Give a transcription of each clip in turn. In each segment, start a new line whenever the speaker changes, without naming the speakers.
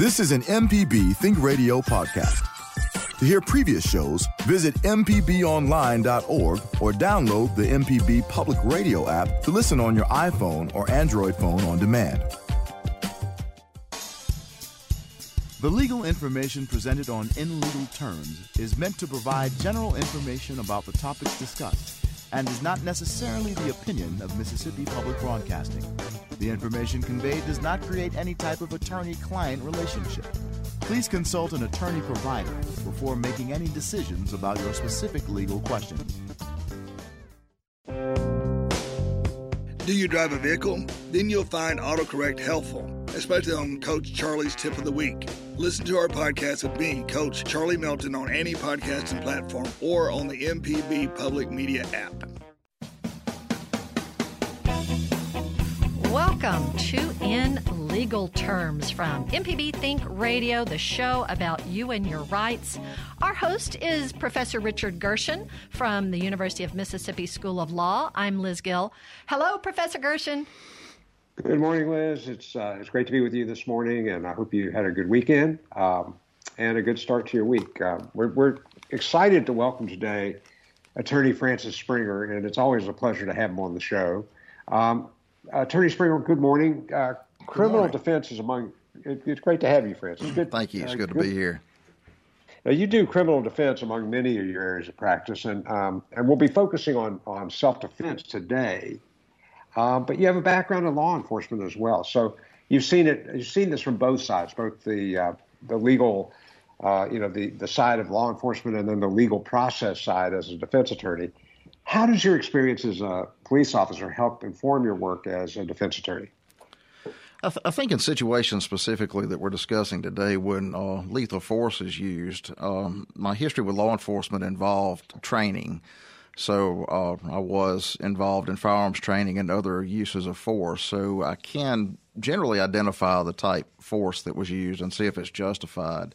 This is an MPB Think Radio podcast. To hear previous shows, visit MPBOnline.org or download the MPB Public Radio app to listen on your iPhone or Android phone on demand. The legal information presented on In Legal Terms is meant to provide general information about the topics discussed and is not necessarily the opinion of Mississippi Public Broadcasting. The information conveyed does not create any type of attorney client relationship. Please consult an attorney provider before making any decisions about your specific legal questions.
Do you drive a vehicle? Then you'll find AutoCorrect helpful, especially on Coach Charlie's Tip of the Week. Listen to our podcast with me, Coach Charlie Melton, on any podcasting platform or on the MPB Public Media app.
Welcome to In Legal Terms from MPB Think Radio, the show about you and your rights. Our host is Professor Richard Gershon from the University of Mississippi School of Law. I'm Liz Gill. Hello, Professor Gershon.
Good morning, Liz. It's uh, it's great to be with you this morning, and I hope you had a good weekend um, and a good start to your week. Uh, we're, we're excited to welcome today Attorney Francis Springer, and it's always a pleasure to have him on the show. Um, Attorney Springer, good morning. Uh, good criminal morning. defense is among. It, it's great to have you, Francis.
Good, Thank you. It's good, uh, good to be here.
Now, you do criminal defense among many of your areas of practice, and um, and we'll be focusing on on self defense today. Um, but you have a background in law enforcement as well, so you've seen it. You've seen this from both sides, both the uh, the legal, uh, you know, the the side of law enforcement, and then the legal process side as a defense attorney. How does your experience as a police officer help inform your work as a defense attorney?
I, th- I, think in situations specifically that we're discussing today, when uh, lethal force is used, um, my history with law enforcement involved training. So uh, I was involved in firearms training and other uses of force. So I can generally identify the type force that was used and see if it's justified.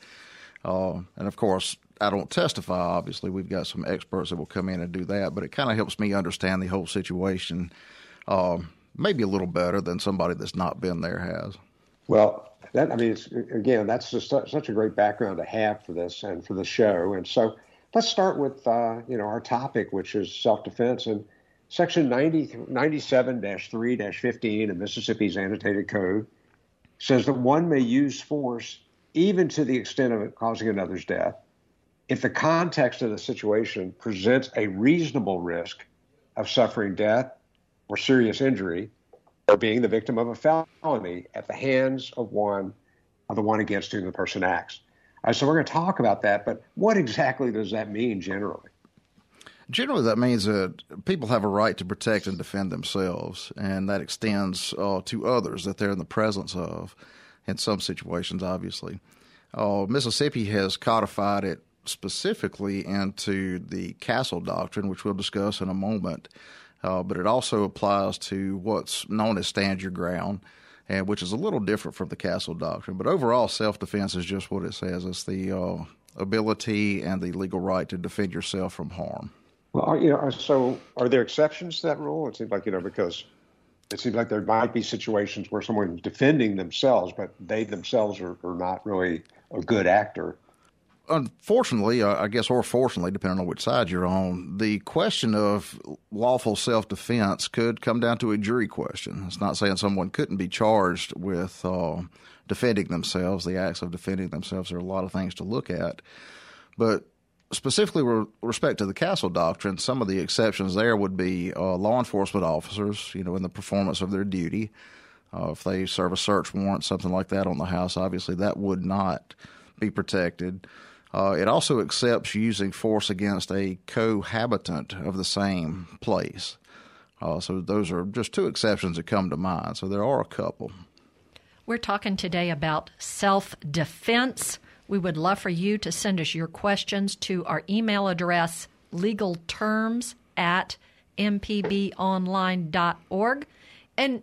Uh, and of course, I don't testify. Obviously, we've got some experts that will come in and do that, but it kind of helps me understand the whole situation, uh, maybe a little better than somebody that's not been there has.
Well, that I mean, again, that's just such a great background to have for this and for the show. And so, let's start with uh, you know our topic, which is self-defense and Section 90, 97-3-15 of Mississippi's annotated code says that one may use force even to the extent of causing another's death if the context of the situation presents a reasonable risk of suffering death or serious injury or being the victim of a felony at the hands of one of the one against whom the person acts. So we're going to talk about that, but what exactly does that mean generally?
Generally, that means that people have a right to protect and defend themselves, and that extends uh, to others that they're in the presence of in some situations, obviously. Uh, Mississippi has codified it specifically into the Castle Doctrine, which we'll discuss in a moment, uh, but it also applies to what's known as stand your ground and which is a little different from the Castle Doctrine. But overall, self defense is just what it says it's the uh, ability and the legal right to defend yourself from harm.
Well, you know, so are there exceptions to that rule? It seems like, you know, because it seems like there might be situations where someone's defending themselves, but they themselves are, are not really a good actor
unfortunately, uh, I guess, or fortunately, depending on which side you're on, the question of lawful self defense could come down to a jury question. It's not saying someone couldn't be charged with uh, defending themselves, the acts of defending themselves. There are a lot of things to look at. But specifically with respect to the Castle Doctrine, some of the exceptions there would be uh, law enforcement officers, you know, in the performance of their duty. Uh, if they serve a search warrant, something like that on the house, obviously that would not be protected. Uh, it also accepts using force against a cohabitant of the same place. Uh, so those are just two exceptions that come to mind. So there are a couple.
We're talking today about self defense. We would love for you to send us your questions to our email address, legalterms at mpbonline.org. And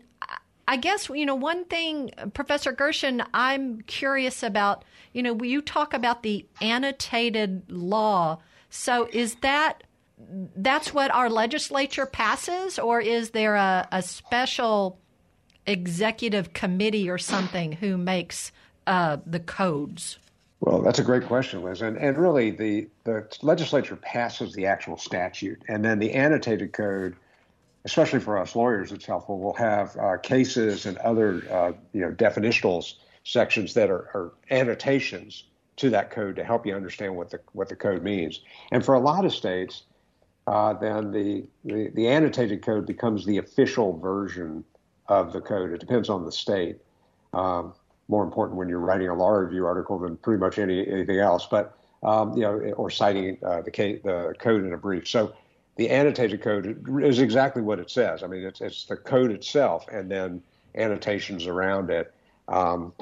I guess, you know, one thing, Professor Gershon, I'm curious about, you know, you talk about the annotated law. So is that that's what our legislature passes, or is there a, a special executive committee or something who makes uh, the codes?
Well, that's a great question, Liz. And, and really, the, the legislature passes the actual statute, and then the annotated code, especially for us lawyers, it's helpful. We'll have uh, cases and other uh, you know definitional sections that are, are, annotations to that code to help you understand what the what the code means. And for a lot of states, uh, then the, the the annotated code becomes the official version of the code. It depends on the state. Um, more important when you're writing a law review article than pretty much any anything else. But um, you know, or citing uh, the, case, the code in a brief. So the annotated code is exactly what it says. I mean, it's it's the code itself, and then annotations around it. Um,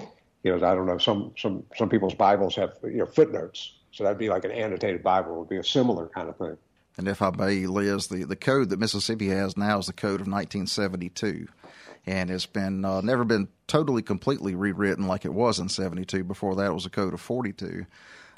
you know, I don't know. Some some some people's Bibles have you know footnotes, so that'd be like an annotated Bible. Would be a similar kind of thing.
And if I may, Liz, the, the code that Mississippi has now is the code of 1972 and it's been uh, never been totally completely rewritten like it was in 72 before that it was a code of 42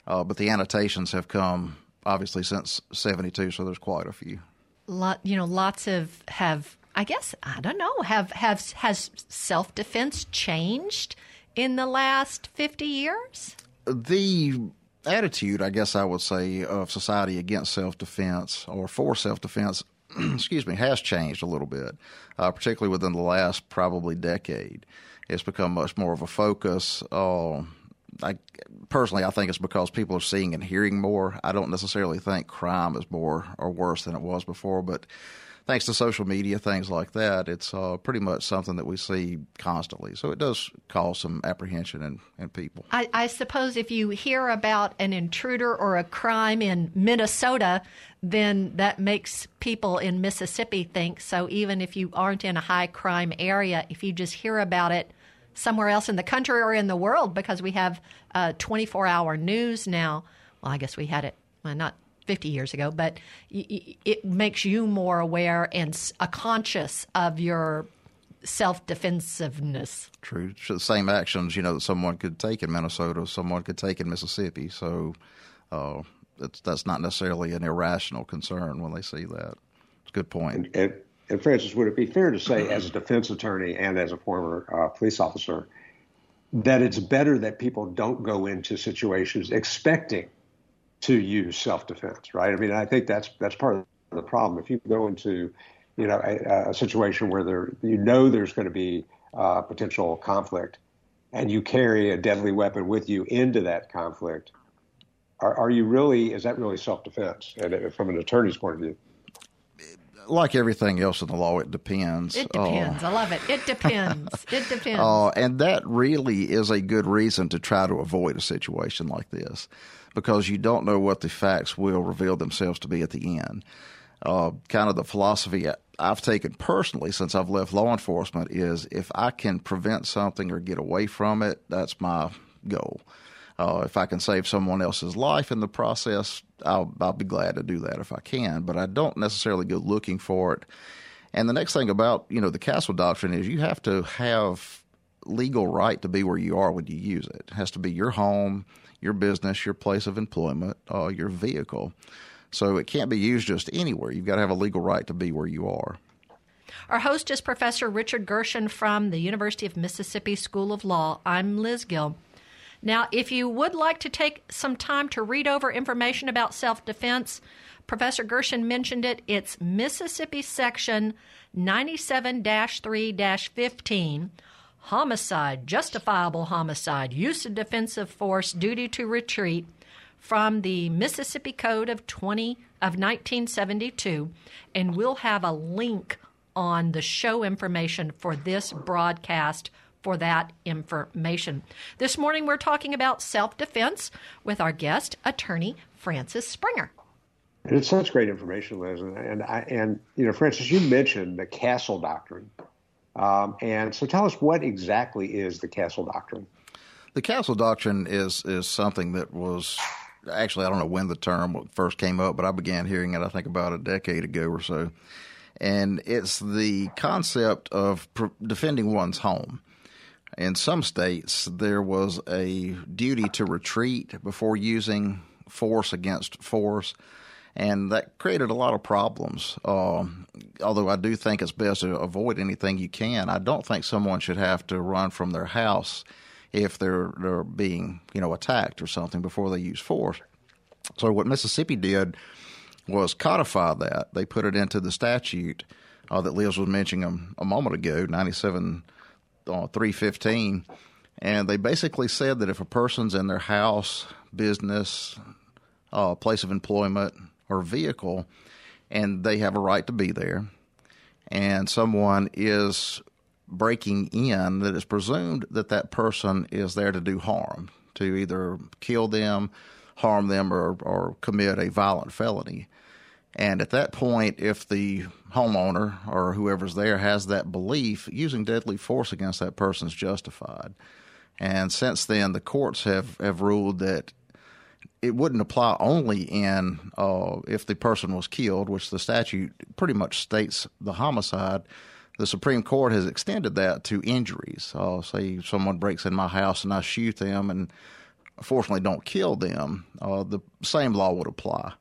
uh, but the annotations have come obviously since 72 so there's quite a few
lot you know lots of have i guess i don't know have have has self-defense changed in the last 50 years
the attitude i guess i would say of society against self-defense or for self-defense excuse me, has changed a little bit, uh, particularly within the last probably decade. It's become much more of a focus. Uh, I personally, I think it's because people are seeing and hearing more. I don't necessarily think crime is more or worse than it was before, but thanks to social media, things like that, it's uh, pretty much something that we see constantly. So it does cause some apprehension in, in people.
I, I suppose if you hear about an intruder or a crime in Minnesota, then that makes people in Mississippi think. So even if you aren't in a high crime area, if you just hear about it somewhere else in the country or in the world, because we have uh, 24 hour news now, well, I guess we had it, well, not 50 years ago, but it makes you more aware and a conscious of your self defensiveness.
True. The same actions, you know, that someone could take in Minnesota, someone could take in Mississippi. So uh, that's not necessarily an irrational concern when they see that. It's a good point.
And, and, and, Francis, would it be fair to say, as a defense attorney and as a former uh, police officer, that it's better that people don't go into situations expecting to use self-defense, right? I mean, I think that's that's part of the problem. If you go into, you know, a, a situation where there you know there's going to be uh, potential conflict, and you carry a deadly weapon with you into that conflict, are, are you really? Is that really self-defense? And uh, from an attorney's point of view
like everything else in the law, it depends.
It depends. Uh, I love it. It depends. it depends.
Uh, and that really is a good reason to try to avoid a situation like this because you don't know what the facts will reveal themselves to be at the end. Uh, kind of the philosophy I've taken personally since I've left law enforcement is if I can prevent something or get away from it, that's my goal. Uh, if I can save someone else's life in the process, I'll, I'll be glad to do that if I can. But I don't necessarily go looking for it. And the next thing about you know the castle doctrine is you have to have legal right to be where you are when you use it. It has to be your home your business, your place of employment, uh, your vehicle. So it can't be used just anywhere. You've got to have a legal right to be where you are.
Our host is Professor Richard Gershon from the University of Mississippi School of Law. I'm Liz Gill. Now, if you would like to take some time to read over information about self defense, Professor Gershon mentioned it. It's Mississippi Section 97 3 15 homicide, justifiable homicide, use of defensive force, duty to retreat from the Mississippi Code of 20 of 1972 and we'll have a link on the show information for this broadcast for that information. This morning we're talking about self-defense with our guest attorney Francis Springer.
It's such great information, Liz, and and, I, and you know, Francis, you mentioned the Castle Doctrine, um, and so tell us what exactly is the Castle Doctrine?
The Castle Doctrine is is something that was actually I don't know when the term first came up, but I began hearing it I think about a decade ago or so, and it's the concept of defending one's home. In some states, there was a duty to retreat before using force against force and that created a lot of problems. Uh, although I do think it's best to avoid anything you can, I don't think someone should have to run from their house if they're they're being you know attacked or something before they use force. So what Mississippi did was codify that. They put it into the statute uh, that Liz was mentioning a, a moment ago, 97 uh, 315. And they basically said that if a person's in their house, business, uh, place of employment, or vehicle, and they have a right to be there, and someone is breaking in, that it's presumed that that person is there to do harm, to either kill them, harm them, or, or commit a violent felony. And at that point, if the homeowner or whoever's there has that belief, using deadly force against that person is justified. And since then, the courts have, have ruled that it wouldn't apply only in uh, if the person was killed, which the statute pretty much states the homicide. The Supreme Court has extended that to injuries. Uh, say someone breaks in my house and I shoot them and fortunately don't kill them, uh, the same law would apply.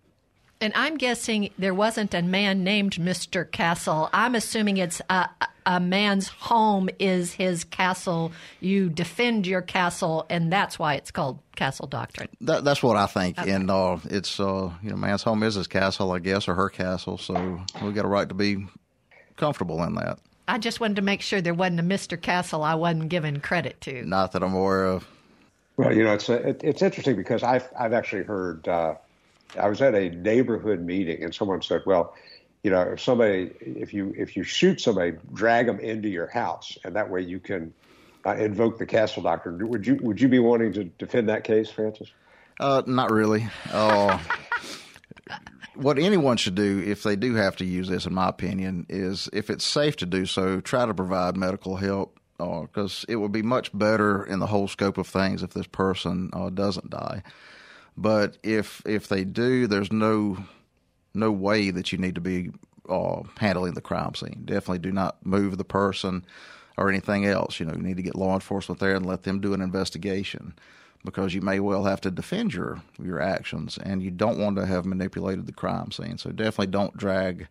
And I'm guessing there wasn't a man named Mr. Castle. I'm assuming it's a, a man's home is his castle. You defend your castle, and that's why it's called castle doctrine.
That, that's what I think. Okay. And uh, it's, uh, you know, man's home is his castle, I guess, or her castle. So we got a right to be comfortable in that.
I just wanted to make sure there wasn't a Mr. Castle I wasn't giving credit to.
Not that I'm aware of.
Well, you know, it's a, it, it's interesting because I've I've actually heard uh, I was at a neighborhood meeting and someone said, well, you know, if somebody, if you if you shoot somebody, drag them into your house, and that way you can uh, invoke the castle doctrine. Would you would you be wanting to defend that case, Francis?
Uh, not really. Uh, what anyone should do if they do have to use this, in my opinion, is if it's safe to do so, try to provide medical help because uh, it would be much better in the whole scope of things if this person uh, doesn't die. But if if they do, there's no no way that you need to be uh, handling the crime scene. Definitely do not move the person or anything else. You know, you need to get law enforcement there and let them do an investigation because you may well have to defend your your actions, and you don't want to have manipulated the crime scene. So definitely don't drag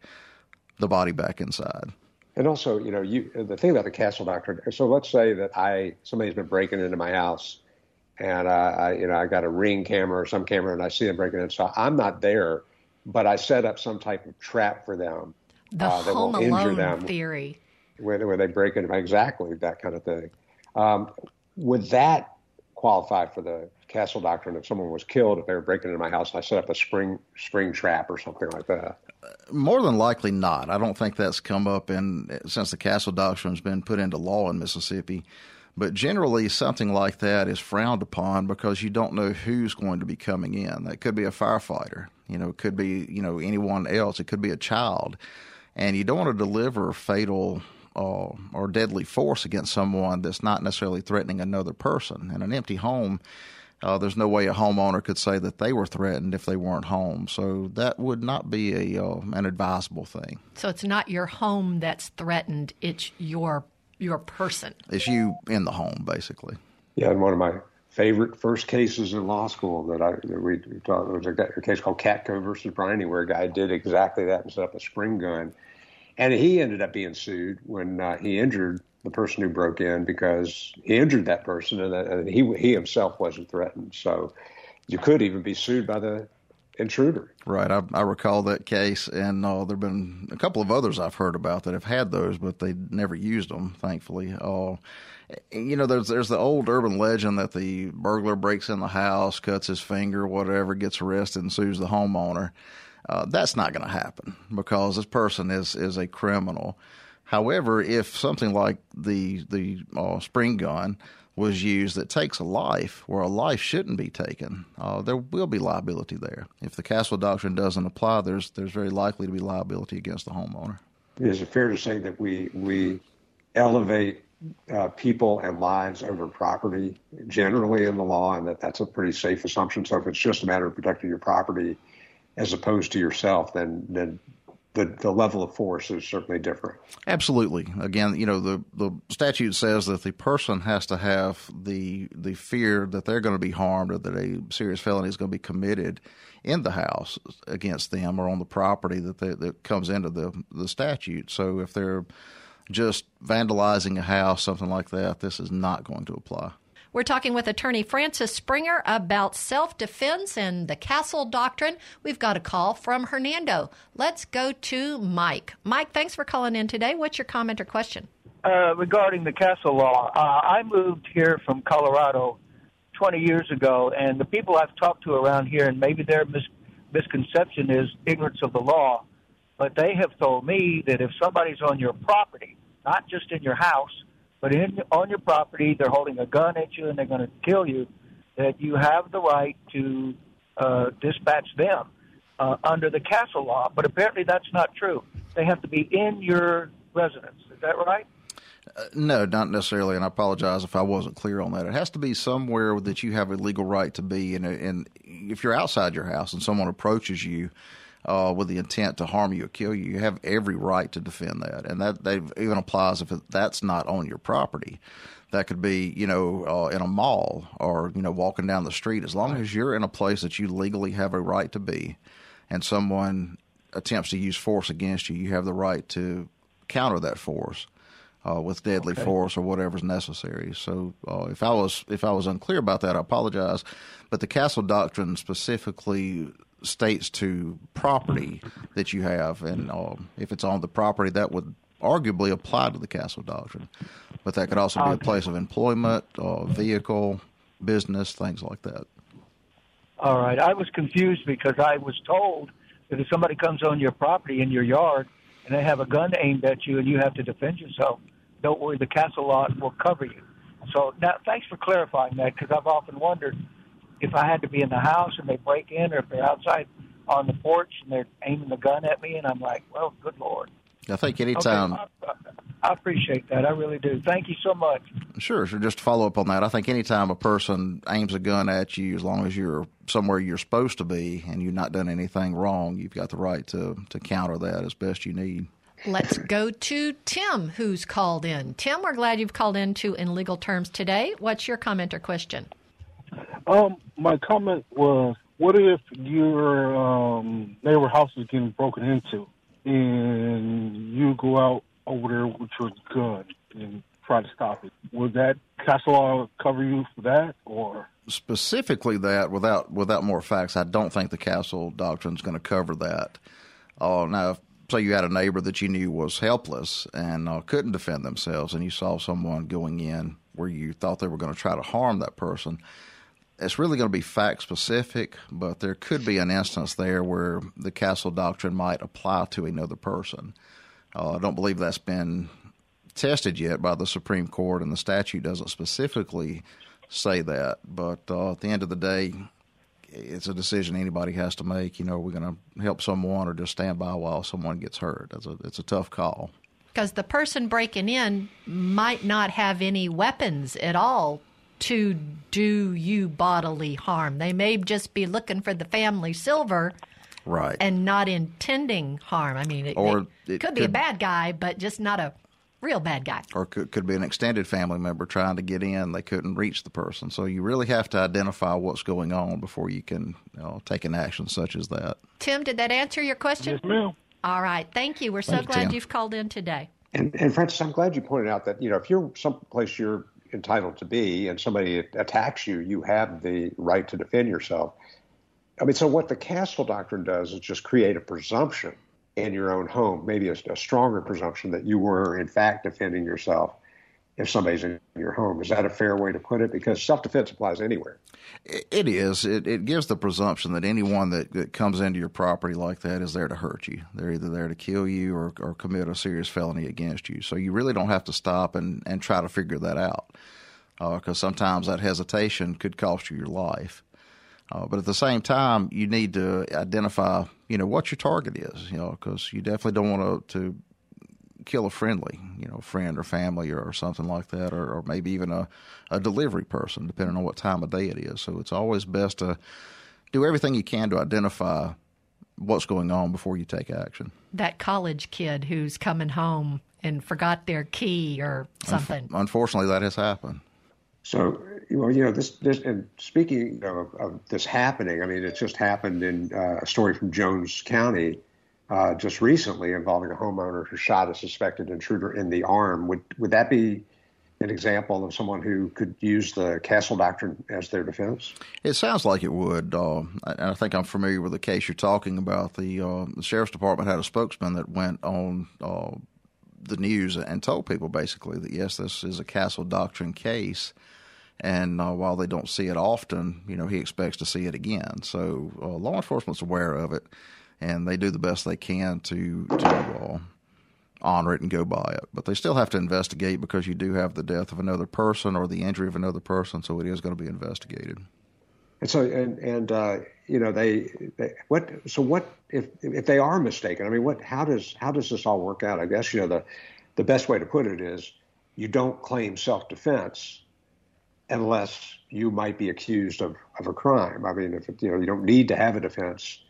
the body back inside.
And also, you know, you the thing about the castle doctrine. So let's say that I somebody's been breaking into my house and I, I, you know I got a ring camera or some camera and I see them breaking in. So I'm not there, but I set up some type of trap for them
the uh, that Home will injure them theory,
where, where they break into exactly that kind of thing. Um, would that qualify for the castle doctrine if someone was killed if they were breaking into my house and I set up a spring spring trap or something like that?
More than likely not. I don't think that's come up in since the castle doctrine's been put into law in Mississippi. But generally, something like that is frowned upon because you don't know who's going to be coming in. That could be a firefighter, you know, it could be you know anyone else. It could be a child, and you don't want to deliver fatal uh, or deadly force against someone that's not necessarily threatening another person. In an empty home, uh, there's no way a homeowner could say that they were threatened if they weren't home. So that would not be a uh, an advisable thing.
So it's not your home that's threatened; it's your your person.
It's you in the home, basically.
Yeah, and one of my favorite first cases in law school that I that we thought was a, a case called Katko versus Briney, where a guy did exactly that and set up a spring gun, and he ended up being sued when uh, he injured the person who broke in because he injured that person and, and he he himself wasn't threatened. So you could even be sued by the intruder.
Right. I, I recall that case, and uh, there have been a couple of others I've heard about that have had those, but they never used them, thankfully. Uh, you know, there's there's the old urban legend that the burglar breaks in the house, cuts his finger, whatever, gets arrested, and sues the homeowner. Uh, that's not going to happen because this person is is a criminal. However, if something like the the uh, spring gun was used that takes a life where a life shouldn't be taken, uh, there will be liability there. If the Castle Doctrine doesn't apply, there's there's very likely to be liability against the homeowner.
Is it fair to say that we we elevate uh, people and lives over property generally in the law, and that that's a pretty safe assumption? So if it's just a matter of protecting your property as opposed to yourself, then then the, the level of force is certainly different.
Absolutely. Again, you know, the, the statute says that the person has to have the the fear that they're going to be harmed or that a serious felony is going to be committed in the house against them or on the property that they, that comes into the the statute. So if they're just vandalizing a house, something like that, this is not going to apply.
We're talking with attorney Francis Springer about self defense and the castle doctrine. We've got a call from Hernando. Let's go to Mike. Mike, thanks for calling in today. What's your comment or question?
Uh, regarding the castle law, uh, I moved here from Colorado 20 years ago, and the people I've talked to around here, and maybe their mis- misconception is ignorance of the law, but they have told me that if somebody's on your property, not just in your house, but in on your property, they're holding a gun at you and they're going to kill you, that you have the right to uh, dispatch them uh, under the castle law. But apparently that's not true. They have to be in your residence. Is that right?
Uh, no, not necessarily, and I apologize if I wasn't clear on that. It has to be somewhere that you have a legal right to be, and, and if you're outside your house and someone approaches you uh, with the intent to harm you or kill you, you have every right to defend that, and that even applies if that's not on your property. That could be, you know, uh, in a mall or you know walking down the street. As long as you're in a place that you legally have a right to be, and someone attempts to use force against you, you have the right to counter that force uh, with deadly okay. force or whatever's necessary. So uh, if I was if I was unclear about that, I apologize. But the Castle Doctrine specifically states to property that you have, and uh, if it's on the property, that would arguably apply to the Castle Doctrine. But that could also be a place of employment, uh, vehicle, business, things like that.
All right. I was confused because I was told that if somebody comes on your property in your yard and they have a gun aimed at you and you have to defend yourself, don't worry, the castle lot will cover you. So now, thanks for clarifying that because I've often wondered if I had to be in the house and they break in, or if they're outside on the porch and they're aiming the gun at me, and I'm like, well, good lord.
I think anytime.
Okay, I, I appreciate that. I really do. Thank you so much.
Sure. So just to follow up on that, I think anytime a person aims a gun at you, as long as you're somewhere you're supposed to be and you've not done anything wrong, you've got the right to, to counter that as best you need.
Let's go to Tim, who's called in. Tim, we're glad you've called in to In Legal Terms today. What's your comment or question?
Um, my comment was, what if your um, neighbor house is getting broken into, and you go out over there with your gun and try to stop it? Would that castle law cover you for that, or
specifically that? Without without more facts, I don't think the castle doctrine is going to cover that. Uh, now, say you had a neighbor that you knew was helpless and uh, couldn't defend themselves, and you saw someone going in where you thought they were going to try to harm that person. It's really going to be fact specific, but there could be an instance there where the castle doctrine might apply to another person. Uh, I don't believe that's been tested yet by the Supreme Court, and the statute doesn't specifically say that. But uh, at the end of the day, it's a decision anybody has to make. You know, we're going to help someone or just stand by while someone gets hurt. It's a it's a tough call.
Because the person breaking in might not have any weapons at all to do you bodily harm. They may just be looking for the family silver,
right,
and not intending harm. I mean, it, or it could be could, a bad guy, but just not a real bad guy.
Or could, could be an extended family member trying to get in. They couldn't reach the person. So you really have to identify what's going on before you can you know, take an action such as that.
Tim, did that answer your question?
Yes, ma'am.
All right. Thank you. We're so glad Tim. you've called in today.
And, and Francis, I'm glad you pointed out that, you know, if you're someplace you're entitled to be and somebody attacks you, you have the right to defend yourself. I mean, so what the Castle Doctrine does is just create a presumption in your own home, maybe a, a, stronger presumption that you were in fact defending yourself if somebody's in your home. Is that a fair way to put it? Because self defense applies anywhere.
It is. It, it gives the presumption that anyone that, that comes into your property like that is there to hurt you. They're either there to kill you or, or commit a serious felony against you. So you really don't have to stop and, and try to figure that out because uh, sometimes that hesitation could cost you your life. Uh, but at the same time, you need to identify, you know, what your target is, you know, because you definitely don't want to, to kill a friendly, you know, friend or family or, or something like that, or, or maybe even a, a delivery person, depending on what time of day it is. So it's always best to do everything you can to identify what's going on before you take action.
That college kid who's coming home and forgot their key or something.
Unf- unfortunately, that has happened.
So, well, you know, this, this and speaking of, of this happening, I mean, it's just happened in uh, a story from Jones County uh, just recently involving a homeowner who shot a suspected intruder in the arm. Would would that be an example of someone who could use the Castle Doctrine as their defense?
It sounds like it would. Uh, I think I'm familiar with the case you're talking about. The, uh, the sheriff's department had a spokesman that went on uh, the news and told people basically that yes, this is a Castle Doctrine case. And uh, while they don't see it often, you know, he expects to see it again. So uh, law enforcement's aware of it, and they do the best they can to to uh, honor it and go by it. But they still have to investigate because you do have the death of another person or the injury of another person, so it is going to be investigated.
And so, and and uh, you know, they, they, what? So what if if they are mistaken? I mean, what? How does how does this all work out? I guess you know the the best way to put it is you don't claim self defense unless you might be accused of, of a crime. I mean, if you know you don't need to have a defense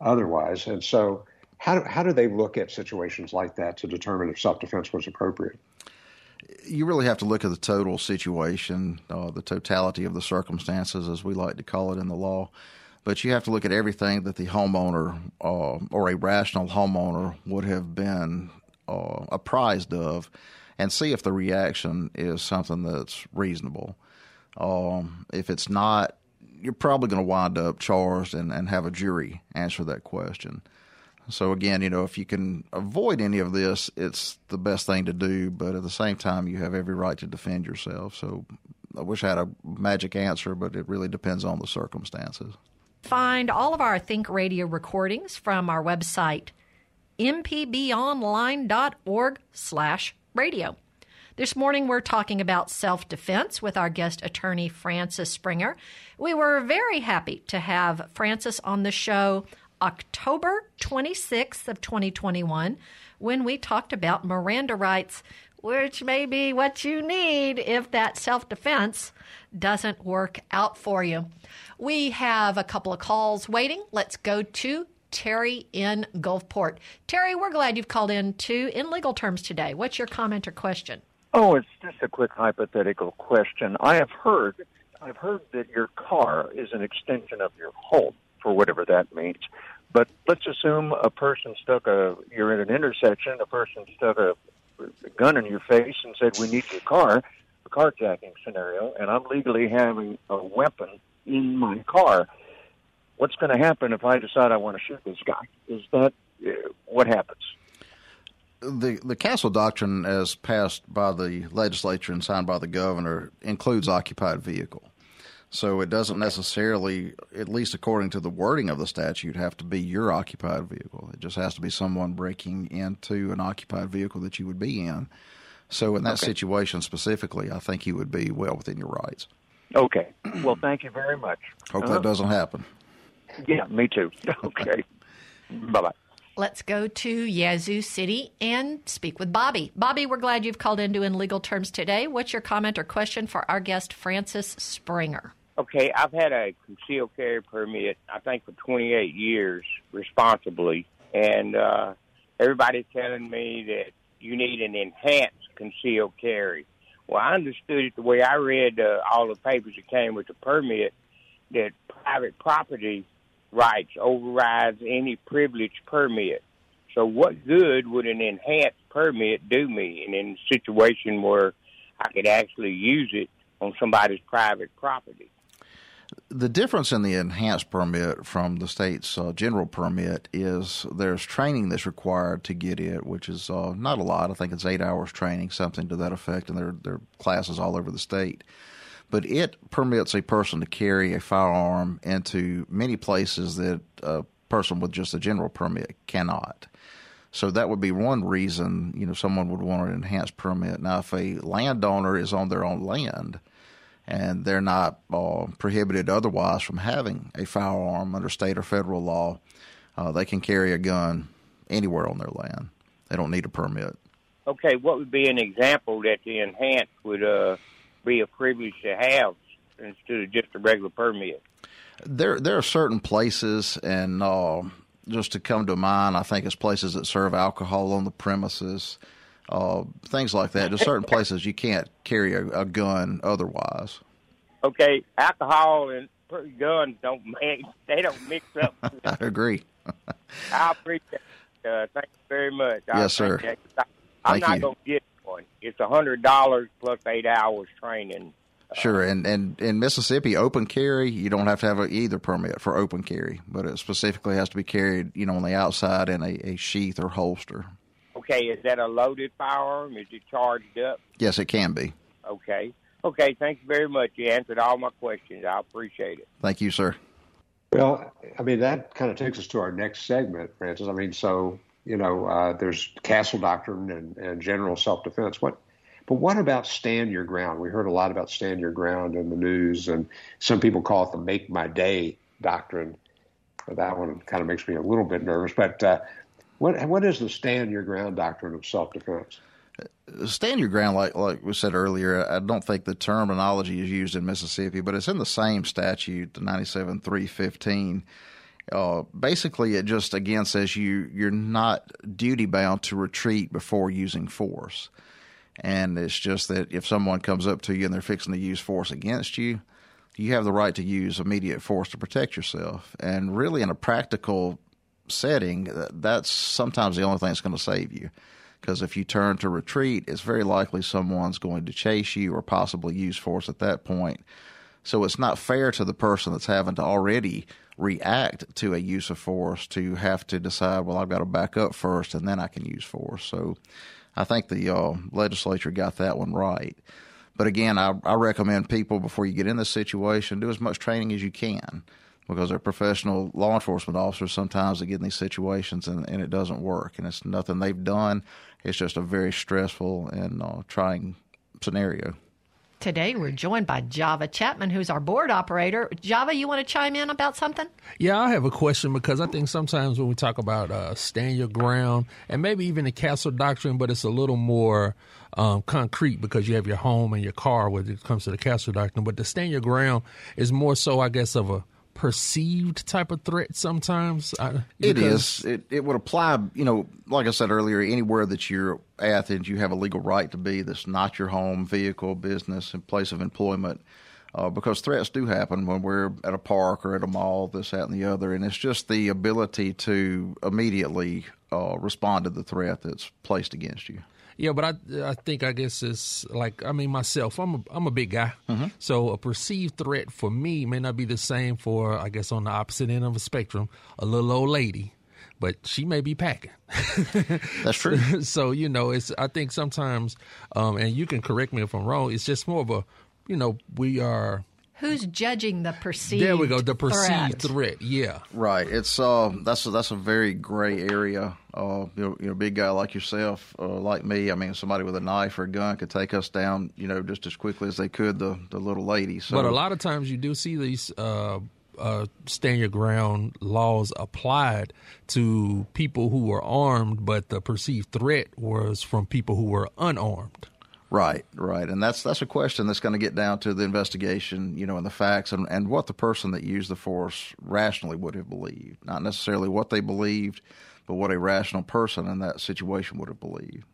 otherwise, and so how do, how do they look at situations like that to determine if self defense was appropriate?
You really have to look at the total situation, uh, the totality of the circumstances, as we like to call it in the law. But you have to look at everything that the homeowner uh, or a rational homeowner would have been uh, apprised of and see if the reaction is something that's reasonable. Um, if it's not, you're probably going to wind up charged and, and have a jury answer that question. So again, you know, if you can avoid any of this, it's the best thing to do. But at the same time, you have every right to defend yourself. So I wish I had a magic answer, but it really depends on the circumstances.
Find all of our Think Radio recordings from our website, mpbonline.org slash radio. This morning, we're talking about self defense with our guest attorney, Francis Springer. We were very happy to have Francis on the show October 26th of 2021 when we talked about Miranda rights, which may be what you need if that self-defense doesn't work out for you. We have a couple of calls waiting. Let's go to Terry in Gulfport. Terry, we're glad you've called in to in legal terms today. What's your comment or question?
Oh, it's just a quick hypothetical question. I have heard I've heard that your car is an extension of your home for whatever that means. But let's assume a person stuck a you're in an intersection, a person stuck a, a gun in your face and said, "We need your car." A carjacking scenario, and I'm legally having a weapon in my car. What's going to happen if I decide I want to shoot this guy? Is that uh, what happens?
The the Castle Doctrine, as passed by the legislature and signed by the governor, includes occupied vehicle. So it doesn't necessarily, at least according to the wording of the statute, have to be your occupied vehicle. It just has to be someone breaking into an occupied vehicle that you would be in. So in that okay. situation specifically, I think you would be well within your rights.
Okay. Well, thank you very much.
Hope uh-huh. that doesn't happen.
Yeah, me too. Okay. bye bye.
Let's go to Yazoo City and speak with Bobby. Bobby, we're glad you've called into In Legal Terms today. What's your comment or question for our guest, Francis Springer?
Okay, I've had a concealed carry permit, I think, for 28 years responsibly, and uh, everybody's telling me that you need an enhanced concealed carry. Well, I understood it the way I read uh, all the papers that came with the permit that private property rights overrides any privilege permit. So, what good would an enhanced permit do me in, a situation where I could actually use it on somebody's private property?
The difference in the enhanced permit from the state's uh, general permit is there's training that's required to get it, which is uh, not a lot. I think it's eight hours training, something to that effect, and there, there are classes all over the state. But it permits a person to carry a firearm into many places that a person with just a general permit cannot. So that would be one reason, you know, someone would want an enhanced permit. Now, if a landowner is on their own land, and they're not uh, prohibited otherwise from having a firearm under state or federal law. Uh, they can carry a gun anywhere on their land. They don't need a permit.
Okay, what would be an example that the enhanced would uh, be a privilege to have instead of just a regular permit?
There, there are certain places, and uh, just to come to mind, I think it's places that serve alcohol on the premises uh, things like that. There's certain places you can't carry a, a gun otherwise.
Okay, alcohol and guns don't mix. they don't mix up.
I agree.
I appreciate. It. Uh, thank you very much.
Yes, sir.
I, am not going to get one. It's a hundred dollars plus eight hours training.
Sure, and, and in Mississippi, open carry, you don't have to have a, either permit for open carry, but it specifically has to be carried, you know, on the outside in a, a sheath or holster.
Okay, is that a loaded firearm? Is it charged up?
Yes, it can be.
Okay. Okay, thank you very much. You answered all my questions. I appreciate it.
Thank you, sir.
Well, I mean, that kind of takes us to our next segment, Francis. I mean, so, you know, uh, there's castle doctrine and, and general self defense. What but what about stand your ground? We heard a lot about stand your ground in the news, and some people call it the make my day doctrine. That one kind of makes me a little bit nervous. But uh, what what is the stand your ground doctrine of self defense?
Stand your ground, like like we said earlier. I don't think the terminology is used in Mississippi, but it's in the same statute, the ninety seven three fifteen. Uh, basically, it just again says you you're not duty bound to retreat before using force. And it's just that if someone comes up to you and they're fixing to use force against you, you have the right to use immediate force to protect yourself. And really, in a practical setting, that's sometimes the only thing that's going to save you. Because if you turn to retreat, it's very likely someone's going to chase you or possibly use force at that point. So it's not fair to the person that's having to already react to a use of force to have to decide, well, I've got to back up first and then I can use force. So I think the uh, legislature got that one right. But again, I, I recommend people before you get in this situation do as much training as you can because they're professional law enforcement officers. Sometimes they get in these situations and, and it doesn't work, and it's nothing they've done. It's just a very stressful and uh, trying scenario.
Today we're joined by Java Chapman, who's our board operator. Java, you want to chime in about something?
Yeah, I have a question because I think sometimes when we talk about uh, stand your ground and maybe even the castle doctrine, but it's a little more um, concrete because you have your home and your car when it comes to the castle doctrine. But the stand your ground is more so, I guess, of a perceived type of threat sometimes?
it is. It, it would apply, you know, like I said earlier, anywhere that you're at you have a legal right to be that's not your home, vehicle, business, and place of employment. Uh, because threats do happen when we're at a park or at a mall, this, that, and the other. And it's just the ability to immediately uh, respond to the threat that's placed against you.
Yeah, but I I think I guess it's like I mean myself. I'm a I'm a big guy, mm-hmm. so a perceived threat for me may not be the same for I guess on the opposite end of the spectrum, a little old lady, but she may be packing.
That's true.
so you know, it's I think sometimes, um, and you can correct me if I'm wrong. It's just more of a you know we are
Who's judging the perceived?
There we go. The perceived
threat.
threat. Yeah.
Right. It's uh that's a, that's a very gray area. Uh, you know, you know, big guy like yourself, uh, like me. I mean, somebody with a knife or a gun could take us down. You know, just as quickly as they could the the little lady. So,
but a lot of times you do see these. Uh, uh, stand your ground laws applied to people who were armed, but the perceived threat was from people who were unarmed.
Right, right, and that's that's a question that's going to get down to the investigation, you know, and the facts, and, and what the person that used the force rationally would have believed, not necessarily what they believed, but what a rational person in that situation would have believed.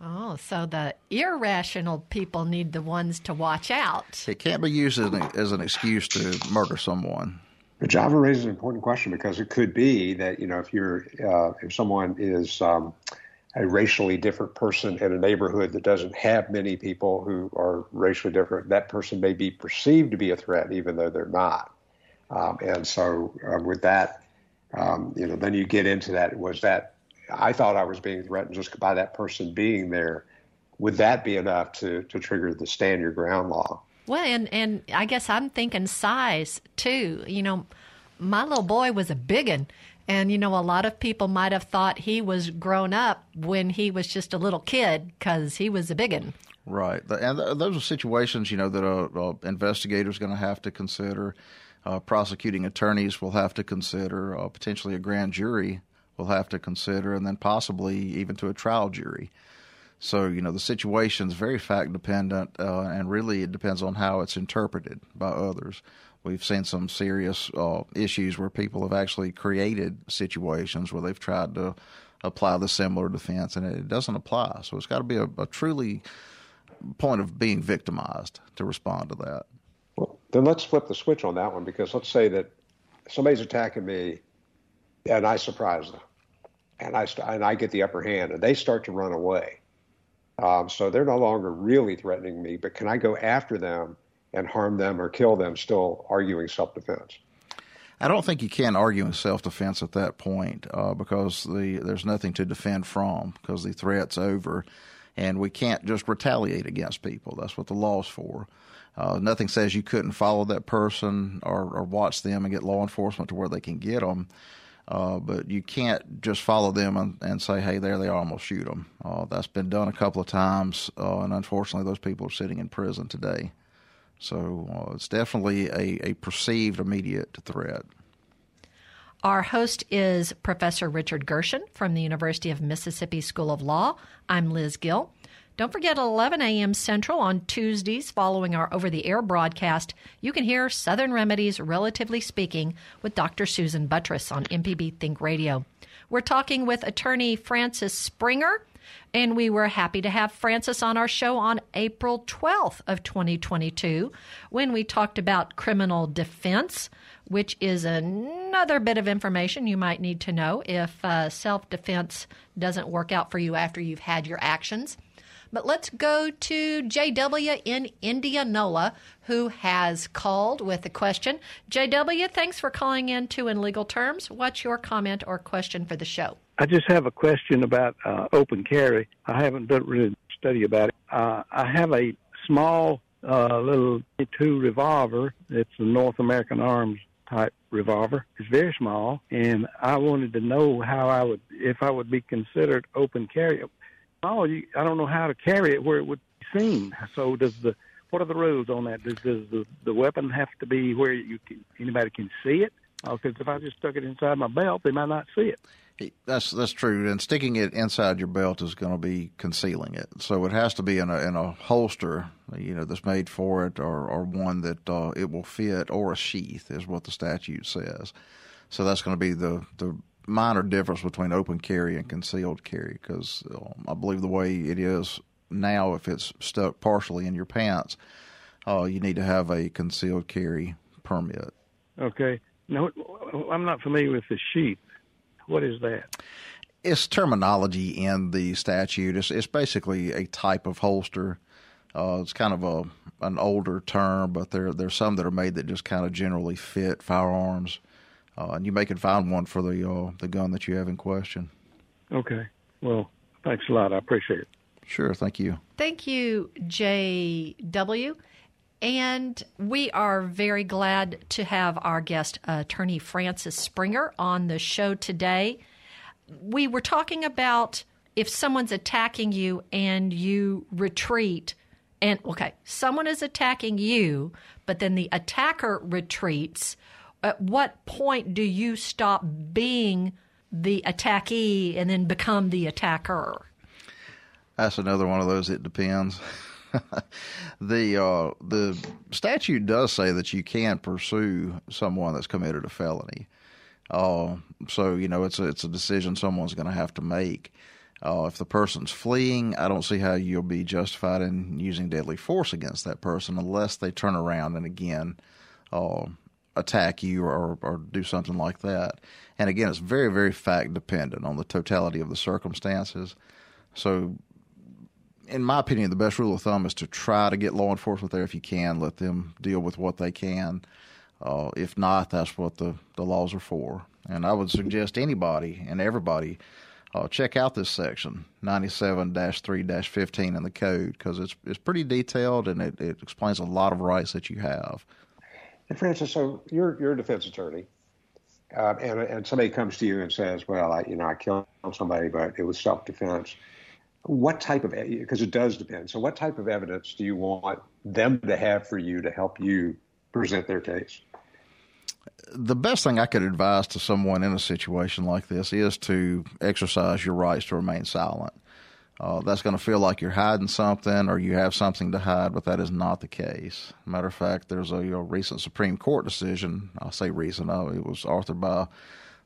Oh, so the irrational people need the ones to watch out.
It can't be used as an, as an excuse to murder someone.
But Java raises an important question because it could be that you know if you're uh, if someone is um, a racially different person in a neighborhood that doesn't have many people who are racially different, that person may be perceived to be a threat even though they're not. Um, and so uh, with that, um, you know, then you get into that. Was that I thought I was being threatened just by that person being there? Would that be enough to to trigger the stand your ground law?
Well, and and I guess I'm thinking size too. You know, my little boy was a big one, and, you know, a lot of people might have thought he was grown up when he was just a little kid because he was a biggin.
Right. And those are situations, you know, that a, a investigator is going to have to consider. Uh, prosecuting attorneys will have to consider. Uh, potentially a grand jury will have to consider, and then possibly even to a trial jury. So, you know, the situation is very fact dependent, uh, and really it depends on how it's interpreted by others. We've seen some serious uh, issues where people have actually created situations where they've tried to apply the similar defense and it doesn't apply. So it's got to be a, a truly point of being victimized to respond to that.
Well, then let's flip the switch on that one because let's say that somebody's attacking me and I surprise them and I, st- and I get the upper hand and they start to run away. Um, so they're no longer really threatening me, but can I go after them and harm them or kill them still arguing self defense?
I don't think you can argue in self defense at that point uh, because the there's nothing to defend from because the threat's over, and we can't just retaliate against people. That's what the law's for. Uh, nothing says you couldn't follow that person or, or, watch them and get law enforcement to where they can get them. Uh, but you can't just follow them and, and, say, "Hey, there they are, I'm gonna shoot them." Uh, that's been done a couple of times, uh, and unfortunately, those people are sitting in prison today. So uh, it's definitely a, a perceived immediate threat.
Our host is Professor Richard Gershon from the University of Mississippi School of Law. I'm Liz Gill. Don't forget, 11 a.m. Central on Tuesdays following our over the air broadcast, you can hear Southern Remedies, Relatively Speaking, with Dr. Susan Buttross on MPB Think Radio. We're talking with attorney Francis Springer, and we were happy to have Francis on our show on April 12th of 2022 when we talked about criminal defense, which is another bit of information you might need to know if uh, self defense doesn't work out for you after you've had your actions. But let's go to JW in Indianola, who has called with a question. JW, thanks for calling in to In Legal Terms. What's your comment or question for the show?
I just have a question about uh, open carry. I haven't done really study about it. Uh, I have a small uh, little 2 revolver. It's a North American Arms type revolver. It's very small, and I wanted to know how I would, if I would be considered open carry oh, you, I don't know how to carry it where it would be seen. So does the what are the rules on that? Does, does the the weapon have to be where you can, anybody can see it? Because uh, if I just stuck it inside my belt, they might not see it.
That's that's true, and sticking it inside your belt is going to be concealing it. So it has to be in a in a holster, you know, that's made for it, or or one that uh, it will fit, or a sheath is what the statute says. So that's going to be the the minor difference between open carry and concealed carry because um, I believe the way it is now, if it's stuck partially in your pants, uh, you need to have a concealed carry permit.
Okay. No, I'm not familiar with the sheath. What is that?
It's terminology in the statute. It's, it's basically a type of holster. Uh, it's kind of a an older term, but there there's some that are made that just kind of generally fit firearms uh, and you may can find one for the uh, the gun that you have in question.
Okay. Well, thanks a lot. I appreciate it.
Sure. Thank you.
Thank you, J.W. And we are very glad to have our guest, attorney Francis Springer, on the show today. We were talking about if someone's attacking you and you retreat, and okay, someone is attacking you, but then the attacker retreats at what point do you stop being the attackee and then become the attacker?
That's another one of those. It depends. the uh, the statute does say that you can pursue someone that's committed a felony. Uh, so you know it's a, it's a decision someone's going to have to make. Uh, if the person's fleeing, I don't see how you'll be justified in using deadly force against that person unless they turn around and again uh, attack you or, or do something like that. And again, it's very, very fact dependent on the totality of the circumstances. So, in my opinion, the best rule of thumb is to try to get law enforcement there if you can. Let them deal with what they can. Uh, if not, that's what the, the laws are for. And I would suggest anybody and everybody uh, check out this section 97 3 15 in the code because it's, it's pretty detailed and it, it explains a lot of rights that you have.
And Francis, so you're you're a defense attorney, uh, and and somebody comes to you and says, "Well, I, you know, I killed somebody, but it was self defense." What type of because it does depend. So, what type of evidence do you want them to have for you to help you present their case?
The best thing I could advise to someone in a situation like this is to exercise your rights to remain silent. Uh, that's going to feel like you're hiding something or you have something to hide, but that is not the case. Matter of fact, there's a, a recent Supreme Court decision. I'll say recent. Uh, it was authored by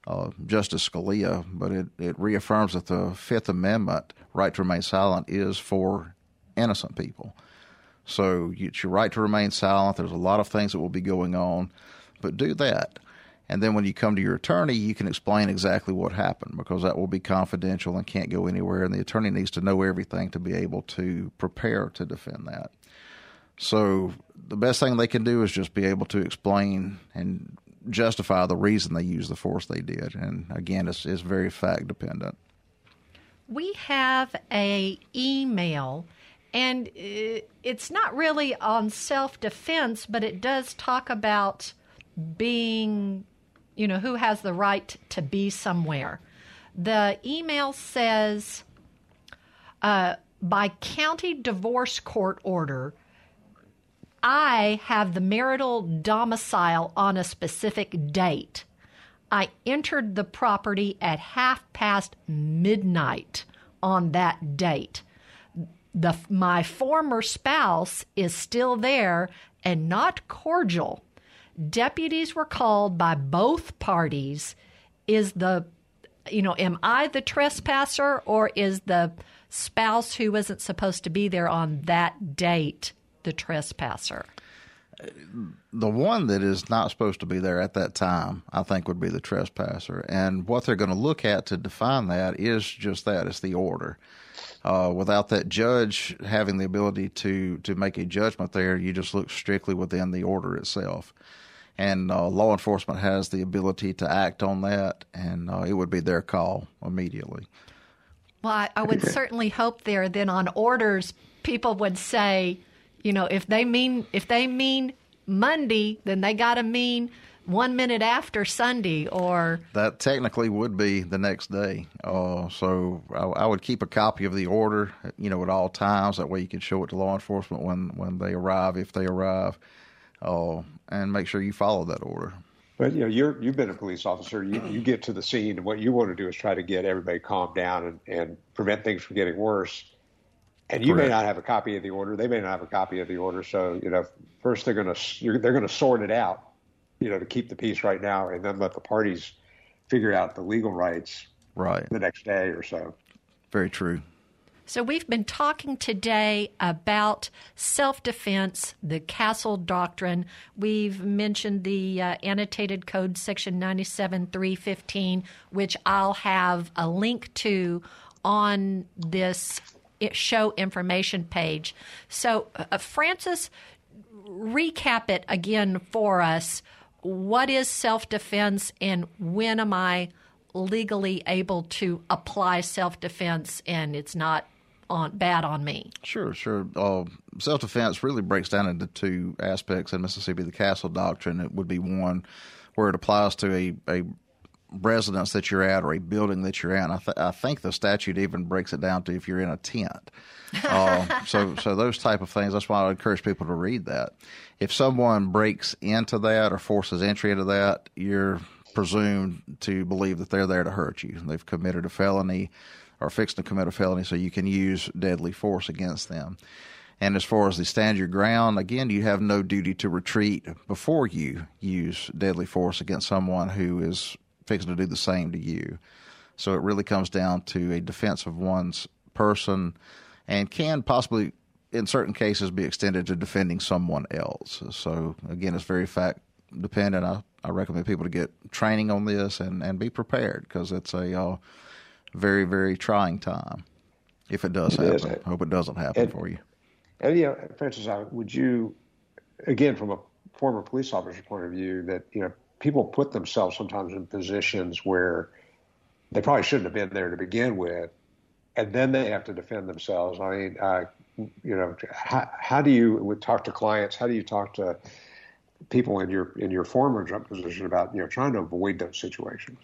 uh, Justice Scalia, but it, it reaffirms that the Fifth Amendment right to remain silent is for innocent people. So it's your right to remain silent. There's a lot of things that will be going on, but do that. And then when you come to your attorney, you can explain exactly what happened because that will be confidential and can't go anywhere. And the attorney needs to know everything to be able to prepare to defend that. So the best thing they can do is just be able to explain and justify the reason they used the force they did. And again, it's, it's very fact dependent.
We have a email and uh, it's not really on self defense, but it does talk about being you know, who has the right to be somewhere. The email says, uh, by county divorce court order, I have the marital domicile on a specific date. I entered the property at half past midnight on that date. The, my former spouse is still there and not cordial deputies were called by both parties. Is the, you know, am I the trespasser or is the spouse who wasn't supposed to be there on that date the trespasser?
The one that is not supposed to be there at that time, I think, would be the trespasser. And what they're going to look at to define that is just that it's the order. Uh, without that judge having the ability to to make a judgment there, you just look strictly within the order itself and uh, law enforcement has the ability to act on that, and uh, it would be their call immediately.
Well, I, I would certainly hope there. Then on orders, people would say, you know, if they mean if they mean Monday, then they got to mean one minute after Sunday, or
that technically would be the next day. Uh, so I, I, would keep a copy of the order, you know, at all times. That way, you can show it to law enforcement when when they arrive, if they arrive uh, and make sure you follow that order.
But you know, you're you've been a police officer. You you get to the scene, and what you want to do is try to get everybody calmed down and, and prevent things from getting worse. And you Correct. may not have a copy of the order. They may not have a copy of the order. So you know, first they're going to they're going to sort it out, you know, to keep the peace right now, and then let the parties figure out the legal rights
right
the next day or so.
Very true.
So, we've been talking today about self defense, the Castle Doctrine. We've mentioned the uh, annotated code, section 97315, which I'll have a link to on this show information page. So, uh, Francis, recap it again for us. What is self defense and when am I legally able to apply self defense and it's not on bad on me.
Sure, sure. Uh, Self defense really breaks down into two aspects in Mississippi. The Castle Doctrine it would be one where it applies to a, a residence that you're at or a building that you're in. I, th- I think the statute even breaks it down to if you're in a tent. Uh, so, so those type of things. That's why I encourage people to read that. If someone breaks into that or forces entry into that, you're presumed to believe that they're there to hurt you. They've committed a felony are fixing to commit a felony, so you can use deadly force against them. And as far as the stand your ground, again, you have no duty to retreat before you use deadly force against someone who is fixing to do the same to you. So it really comes down to a defense of one's person and can possibly, in certain cases, be extended to defending someone else. So again, it's very fact dependent. I, I recommend people to get training on this and, and be prepared because it's a uh, very, very trying time if it does it happen. Is. I hope it doesn't happen
and,
for you.
And, you know, Francis, would you, again, from a former police officer point of view, that, you know, people put themselves sometimes in positions where they probably shouldn't have been there to begin with, and then they have to defend themselves. I mean, uh, you know, how, how do you talk to clients? How do you talk to people in your in your former job position about you know trying to avoid those situations?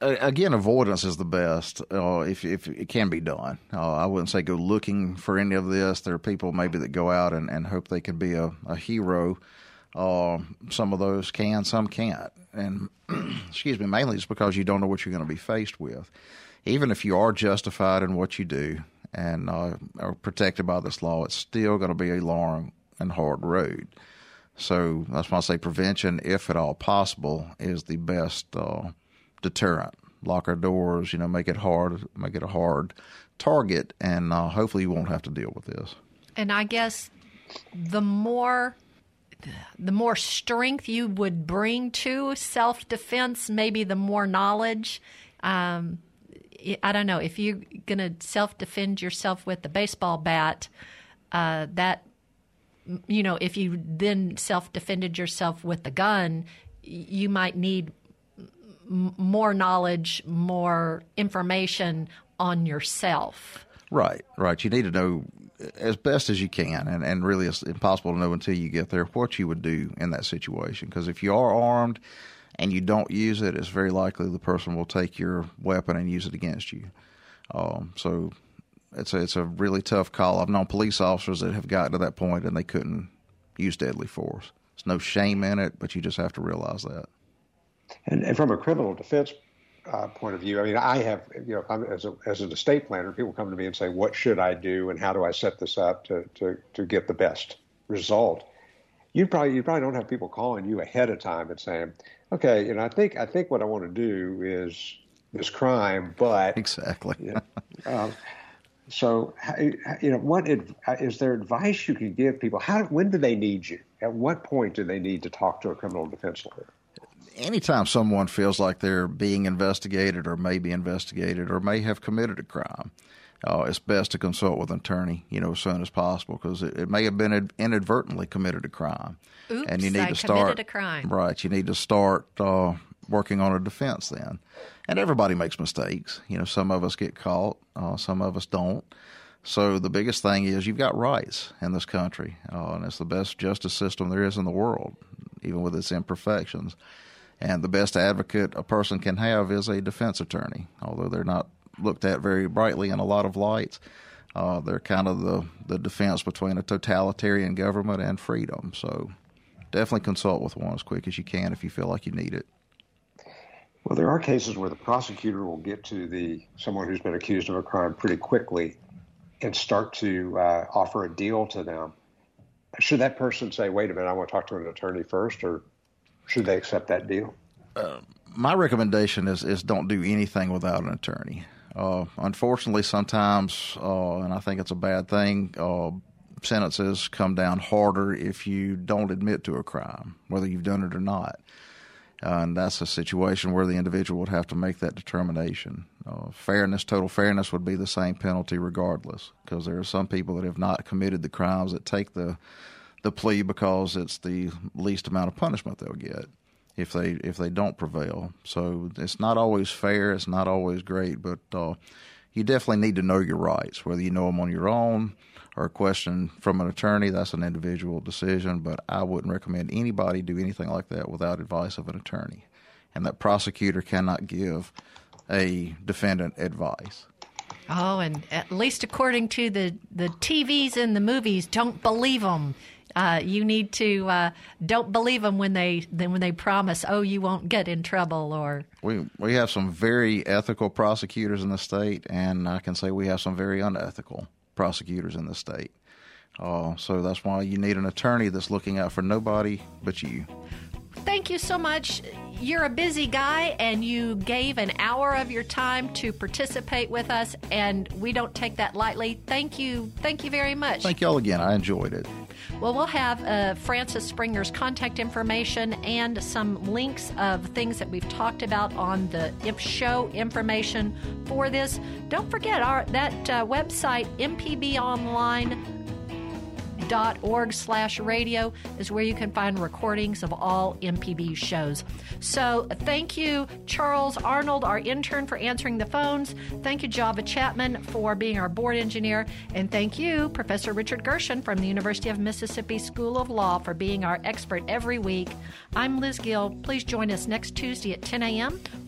again, avoidance is the best uh, if if it can be done. Uh, I wouldn't say go looking for any of this. There are people maybe that go out and, and hope they can be a, a hero. Uh, some of those can, some can't, and excuse me, mainly it's because you don't know what you're going to be faced with. Even if you are justified in what you do and uh, are protected by this law, it's still going to be a long and hard road. So that's why I say prevention, if at all possible, is the best uh, deterrent. Lock our doors, you know, make it hard, make it a hard target, and uh, hopefully you won't have to deal with this.
And I guess the more the more strength you would bring to self defense, maybe the more knowledge. Um, I don't know if you're going to self defend yourself with the baseball bat. Uh, that you know, if you then self defended yourself with the gun, you might need m- more knowledge, more information on yourself.
Right, right. You need to know as best as you can, and, and really it's impossible to know until you get there what you would do in that situation. Because if you are armed and you don't use it, it's very likely the person will take your weapon and use it against you. Um, so it's a, it's a really tough call. I've known police officers that have gotten to that point and they couldn't use deadly force. There's no shame in it, but you just have to realize that.
And, and from a criminal defense uh, point of view, I mean, I have, you know, I'm, as, a, as an estate planner, people come to me and say, what should I do and how do I set this up to, to, to get the best result? You probably, you probably don't have people calling you ahead of time and saying, okay, you know, I think, I think what I want to do is this crime, but
exactly.
You know, um, so, you know, what is there advice you can give people? How, when do they need you? At what point do they need to talk to a criminal defense lawyer?
Anytime someone feels like they're being investigated or may be investigated or may have committed a crime, uh, it's best to consult with an attorney, you know, as soon as possible because it, it, may have been inadvertently committed a crime.
Oops,
and you need
I
to start,
a crime.
Right. You need to start uh, working on a defense then. And everybody makes mistakes. You know, some of us get caught, uh, some of us don't. So the biggest thing is you've got rights in this country, uh, and it's the best justice system there is in the world, even with its imperfections. And the best advocate a person can have is a defense attorney, although they're not looked at very brightly in a lot of lights. Uh, they're kind of the, the defense between a totalitarian government and freedom. So definitely consult with one as quick as you can if you feel like you need it.
Well, there are cases where the prosecutor will get to the someone who's been accused of a crime pretty quickly and start to uh, offer a deal to them. Should that person say, "Wait a minute, I want to talk to an attorney first, or should they accept that deal?
Uh, my recommendation is is don't do anything without an attorney. Uh, unfortunately, sometimes, uh, and I think it's a bad thing, uh, sentences come down harder if you don't admit to a crime, whether you've done it or not. Uh, and that's a situation where the individual would have to make that determination. Uh, fairness, total fairness, would be the same penalty regardless, because there are some people that have not committed the crimes that take the the plea because it's the least amount of punishment they'll get if they if they don't prevail. So it's not always fair. It's not always great, but uh, you definitely need to know your rights, whether you know them on your own or a question from an attorney. That's an individual decision, but I wouldn't recommend anybody do anything like that without advice of an attorney. And that prosecutor cannot give a defendant advice.
Oh, and at least according to the, the TVs and the movies, don't believe them. Uh, you need to uh, don't believe them when they then when they promise, oh, you won't get in trouble or.
We we have some very ethical prosecutors in the state, and I can say we have some very unethical prosecutors in the state. Uh, so that's why you need an attorney that's looking out for nobody but you.
Thank you so much. You're a busy guy, and you gave an hour of your time to participate with us, and we don't take that lightly. Thank you. Thank you very much.
Thank y'all again. I enjoyed it.
Well, we'll have uh, Francis Springer's contact information and some links of things that we've talked about on the show information for this. Don't forget our that uh, website, MPB Online org slash radio is where you can find recordings of all MPB shows. So thank you, Charles Arnold, our intern, for answering the phones. Thank you, Java Chapman, for being our board engineer. And thank you, Professor Richard Gershon from the University of Mississippi School of Law, for being our expert every week. I'm Liz Gill. Please join us next Tuesday at 10 a.m.